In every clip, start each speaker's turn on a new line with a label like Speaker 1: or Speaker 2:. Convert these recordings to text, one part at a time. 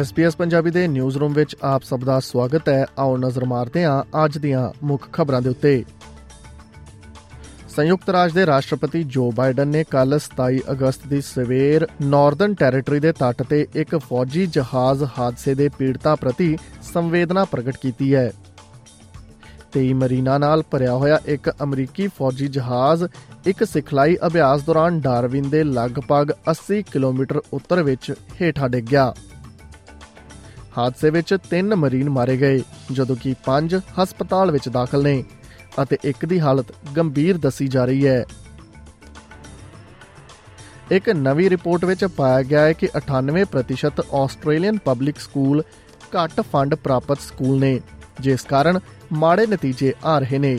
Speaker 1: SBS Punjabi ਦੇ news room ਵਿੱਚ ਆਪ ਸਭ ਦਾ ਸਵਾਗਤ ਹੈ। ਆਓ ਨਜ਼ਰ ਮਾਰਦੇ ਹਾਂ ਅੱਜ ਦੀਆਂ ਮੁੱਖ ਖਬਰਾਂ ਦੇ ਉੱਤੇ। ਸੰਯੁਕਤ ਰਾਜ ਦੇ ਰਾਸ਼ਟਰਪਤੀ ਜੋ ਬਾਈਡਨ ਨੇ ਕੱਲ 27 ਅਗਸਤ ਦੀ ਸਵੇਰ ਨਾਰਦਰਨ ਟੈਰੀਟਰੀ ਦੇ ਤੱਟ ਤੇ ਇੱਕ ਫੌਜੀ ਜਹਾਜ਼ ਹਾਦਸੇ ਦੇ ਪੀੜਤਾਂ ਪ੍ਰਤੀ ਸੰਵੇਦਨਾ ਪ੍ਰਗਟ ਕੀਤੀ ਹੈ। 23 ਮਰੀਨਾ ਨਾਲ ਭਰਿਆ ਹੋਇਆ ਇੱਕ ਅਮਰੀਕੀ ਫੌਜੀ ਜਹਾਜ਼ ਇੱਕ ਸਿਖਲਾਈ ਅਭਿਆਸ ਦੌਰਾਨ ਡਾਰਵਿਨ ਦੇ ਲਗਭਗ 80 ਕਿਲੋਮੀਟਰ ਉੱਤਰ ਵਿੱਚ ਹੇਠਾਂ ਡਿੱਗ ਗਿਆ। ਹਾਦਸੇ ਵਿੱਚ 3 ਮਰੀਨ ਮਾਰੇ ਗਏ, ਜਦੋਂ ਕਿ 5 ਹਸਪਤਾਲ ਵਿੱਚ ਦਾਖਲ ਨੇ ਅਤੇ ਇੱਕ ਦੀ ਹਾਲਤ ਗੰਭੀਰ ਦੱਸੀ ਜਾ ਰਹੀ ਹੈ। ਇੱਕ ਨਵੀਂ ਰਿਪੋਰਟ ਵਿੱਚ ਪਾਇਆ ਗਿਆ ਹੈ ਕਿ 98% ਆਸਟ੍ਰੇਲੀਅਨ ਪਬਲਿਕ ਸਕੂਲ ਘੱਟ ਫੰਡ ਪ੍ਰਾਪਤ ਸਕੂਲ ਨੇ, ਜਿਸ ਕਾਰਨ ਮਾੜੇ ਨਤੀਜੇ ਆ ਰਹੇ ਨੇ।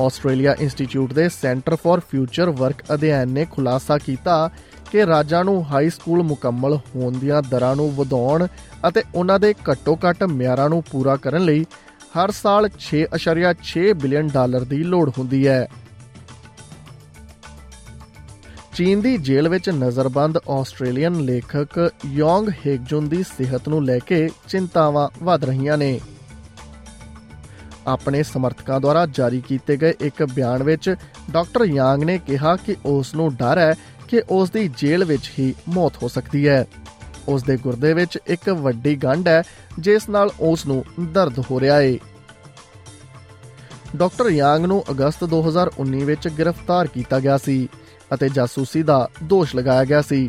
Speaker 1: ਆਸਟ੍ਰੇਲੀਆ ਇੰਸਟੀਚਿਊਟ ਦੇ ਸੈਂਟਰ ਫਾਰ ਫਿਊਚਰ ਵਰਕ ਅਧਿਐਨ ਨੇ ਖੁਲਾਸਾ ਕੀਤਾ ਕਿ ਰਾਜਾਂ ਨੂੰ ਹਾਈ ਸਕੂਲ ਮੁਕੰਮਲ ਹੋਣ ਦੀਆਂ ਦਰਾਂ ਨੂੰ ਵਧਾਉਣ ਅਤੇ ਉਹਨਾਂ ਦੇ ਘੱਟੋ-ਘੱਟ ਮਿਆਰਾਂ ਨੂੰ ਪੂਰਾ ਕਰਨ ਲਈ ਹਰ ਸਾਲ 6.6 ਬਿਲੀਅਨ ਡਾਲਰ ਦੀ ਲੋੜ ਹੁੰਦੀ ਹੈ। ਚੀਨ ਦੀ ਜੇਲ੍ਹ ਵਿੱਚ ਨਜ਼ਰਬੰਦ ਆਸਟ੍ਰੇਲੀਅਨ ਲੇਖਕ ਯੋਂਗ ਹੇਗਜੁਨ ਦੀ ਸਿਹਤ ਨੂੰ ਲੈ ਕੇ ਚਿੰਤਾਵਾਂ ਵਧ ਰਹੀਆਂ ਨੇ। ਆਪਣੇ ਸਮਰਥਕਾਂ ਦੁਆਰਾ ਜਾਰੀ ਕੀਤੇ ਗਏ ਇੱਕ ਬਿਆਨ ਵਿੱਚ ਡਾਕਟਰ ਯਾਂਗ ਨੇ ਕਿਹਾ ਕਿ ਉਸ ਨੂੰ ਡਰ ਹੈ ਕਿ ਉਸ ਦੀ ਜੇਲ੍ਹ ਵਿੱਚ ਹੀ ਮੌਤ ਹੋ ਸਕਦੀ ਹੈ। ਉਸ ਦੇ ਗੁਰਦੇ ਵਿੱਚ ਇੱਕ ਵੱਡੀ ਗੰਢ ਹੈ, ਜਿਸ ਨਾਲ ਉਸ ਨੂੰ ਦਰਦ ਹੋ ਰਿਹਾ ਹੈ ਡਾਕਟਰ ਯਾਂਗ ਨੂੰ ਅਗਸਤ 2019 ਵਿੱਚ ਗ੍ਰਿਫਤਾਰ ਕੀਤਾ ਗਿਆ ਸੀ ਅਤੇ ਜਾਸੂਸੀ ਦਾ ਦੋਸ਼ ਲਗਾਇਆ ਗਿਆ ਸੀ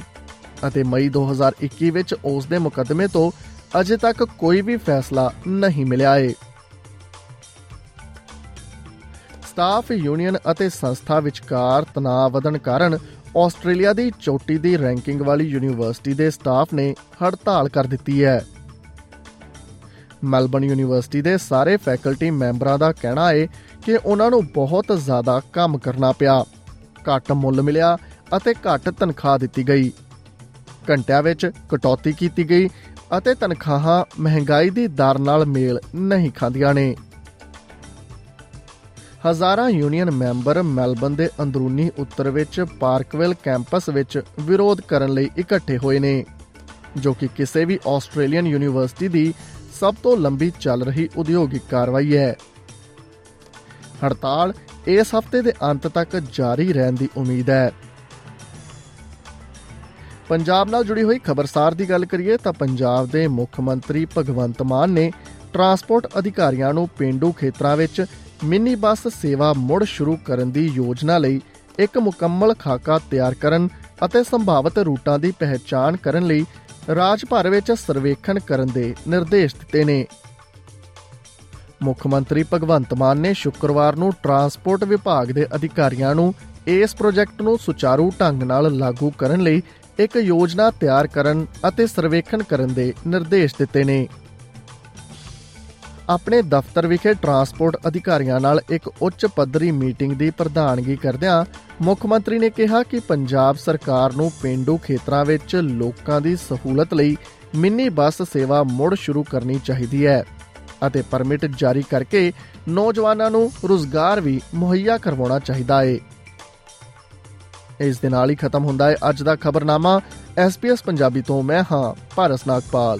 Speaker 1: ਅਤੇ ਮਈ 2021 ਵਿੱਚ ਉਸ ਦੇ ਮੁਕੱਦਮੇ ਤੋਂ ਅਜੇ ਤੱਕ ਕੋਈ ਵੀ ਫੈਸਲਾ ਨਹੀਂ ਮਿਲਿਆ ਹੈ ਸਟਾਫ ਯੂਨੀਅਨ ਅਤੇ ਸੰਸਥਾ ਵਿਚਕਾਰ ਤਣਾਅ ਵਧਣ ਕਾਰਨ ਆਸਟ੍ਰੇਲੀਆ ਦੀ ਚੋਟੀ ਦੀ ਰੈਂਕਿੰਗ ਵਾਲੀ ਯੂਨੀਵਰਸਿਟੀ ਦੇ ਸਟਾਫ ਨੇ ਹੜਤਾਲ ਕਰ ਦਿੱਤੀ ਹੈ। ਮੈਲਬਨ ਯੂਨੀਵਰਸਿਟੀ ਦੇ ਸਾਰੇ ਫੈਕਲਟੀ ਮੈਂਬਰਾਂ ਦਾ ਕਹਿਣਾ ਹੈ ਕਿ ਉਹਨਾਂ ਨੂੰ ਬਹੁਤ ਜ਼ਿਆਦਾ ਕੰਮ ਕਰਨਾ ਪਿਆ। ਘੱਟ ਮੁੱਲ ਮਿਲਿਆ ਅਤੇ ਘੱਟ ਤਨਖਾਹ ਦਿੱਤੀ ਗਈ। ਘੰਟਿਆਂ ਵਿੱਚ ਕਟੌਤੀ ਕੀਤੀ ਗਈ ਅਤੇ ਤਨਖਾਹਾਂ ਮਹਿੰਗਾਈ ਦੀ ਦਰ ਨਾਲ ਮੇਲ ਨਹੀਂ ਖਾਂਦੀਆਂ ਨੇ। ਹਜ਼ਾਰਾਂ ਯੂਨੀਅਨ ਮੈਂਬਰ ਮੈਲਬਨ ਦੇ ਅੰਦਰੂਨੀ ਉੱਤਰ ਵਿੱਚ ਪਾਰਕਵਿਲ ਕੈਂਪਸ ਵਿੱਚ ਵਿਰੋਧ ਕਰਨ ਲਈ ਇਕੱਠੇ ਹੋਏ ਨੇ, ਜੋ ਕਿ ਕਿਸੇ ਵੀ ਆਸਟ੍ਰੇਲੀਅਨ ਯੂਨੀਵਰਸਿਟੀ ਦੀ ਸਭ ਤੋਂ ਲੰਬੀ ਚੱਲ ਰਹੀ ਉਦਯੋਗਿਕ ਕਾਰਵਾਈ ਹੈ। ਹੜਤਾਲ ਇਸ ਹਫ਼ਤੇ ਦੇ ਅੰਤ ਤੱਕ ਜਾਰੀ ਰਹਿਣ ਦੀ ਉਮੀਦ ਹੈ। ਪੰਜਾਬ ਨਾਲ ਜੁੜੀ ਹੋਈ ਖਬਰਸਾਰ ਦੀ ਗੱਲ ਕਰੀਏ ਤਾਂ ਪੰਜਾਬ ਦੇ ਮੁੱਖ ਮੰਤਰੀ ਭਗਵੰਤ ਮਾਨ ਨੇ ਟਰਾਂਸਪੋਰਟ ਅਧਿਕਾਰੀਆਂ ਨੂੰ ਪਿੰਡੂ ਖੇਤਰਾਂ ਵਿੱਚ ਮਿੰਨੀ ਬੱਸ ਸੇਵਾ ਮੁੜ ਸ਼ੁਰੂ ਕਰਨ ਦੀ ਯੋਜਨਾ ਲਈ ਇੱਕ ਮੁਕੰਮਲ ਖਾਕਾ ਤਿਆਰ ਕਰਨ ਅਤੇ ਸੰਭਾਵਿਤ ਰੂਟਾਂ ਦੀ ਪਹਿਚਾਣ ਕਰਨ ਲਈ ਰਾਜ ਭਰ ਵਿੱਚ ਸਰਵੇਖਣ ਕਰਨ ਦੇ ਨਿਰਦੇਸ਼ ਦਿੱਤੇ ਨੇ। ਮੁੱਖ ਮੰਤਰੀ ਭਗਵੰਤ ਮਾਨ ਨੇ ਸ਼ੁੱਕਰਵਾਰ ਨੂੰ ਟਰਾਂਸਪੋਰਟ ਵਿਭਾਗ ਦੇ ਅਧਿਕਾਰੀਆਂ ਨੂੰ ਇਸ ਪ੍ਰੋਜੈਕਟ ਨੂੰ ਸੁਚਾਰੂ ਢੰਗ ਨਾਲ ਲਾਗੂ ਕਰਨ ਲਈ ਇੱਕ ਯੋਜਨਾ ਤਿਆਰ ਕਰਨ ਅਤੇ ਸਰਵੇਖਣ ਕਰਨ ਦੇ ਨਿਰਦੇਸ਼ ਦਿੱਤੇ ਨੇ। ਆਪਣੇ ਦਫ਼ਤਰ ਵਿਖੇ ਟਰਾਂਸਪੋਰਟ ਅਧਿਕਾਰੀਆਂ ਨਾਲ ਇੱਕ ਉੱਚ ਪੱਧਰੀ ਮੀਟਿੰਗ ਦੀ ਪ੍ਰਧਾਨਗੀ ਕਰਦਿਆਂ ਮੁੱਖ ਮੰਤਰੀ ਨੇ ਕਿਹਾ ਕਿ ਪੰਜਾਬ ਸਰਕਾਰ ਨੂੰ ਪਿੰਡੂ ਖੇਤਰਾਂ ਵਿੱਚ ਲੋਕਾਂ ਦੀ ਸਹੂਲਤ ਲਈ ਮਿੰਨੀ ਬੱਸ ਸੇਵਾ ਮੁੜ ਸ਼ੁਰੂ ਕਰਨੀ ਚਾਹੀਦੀ ਹੈ ਅਤੇ ਪਰਮਿਟ ਜਾਰੀ ਕਰਕੇ ਨੌਜਵਾਨਾਂ ਨੂੰ ਰੋਜ਼ਗਾਰ ਵੀ ਮੁਹੱਈਆ ਕਰਵਾਉਣਾ ਚਾਹੀਦਾ ਹੈ ਇਸ ਦੇ ਨਾਲ ਹੀ ਖਤਮ ਹੁੰਦਾ ਹੈ ਅੱਜ ਦਾ ਖਬਰਨਾਮਾ। ਐਸਪੀਐਸ ਪੰਜਾਬੀ ਤੋਂ ਮੈਂ ਹਾਂ ਭਾਰਤ ਨਾਗਪਾਲ।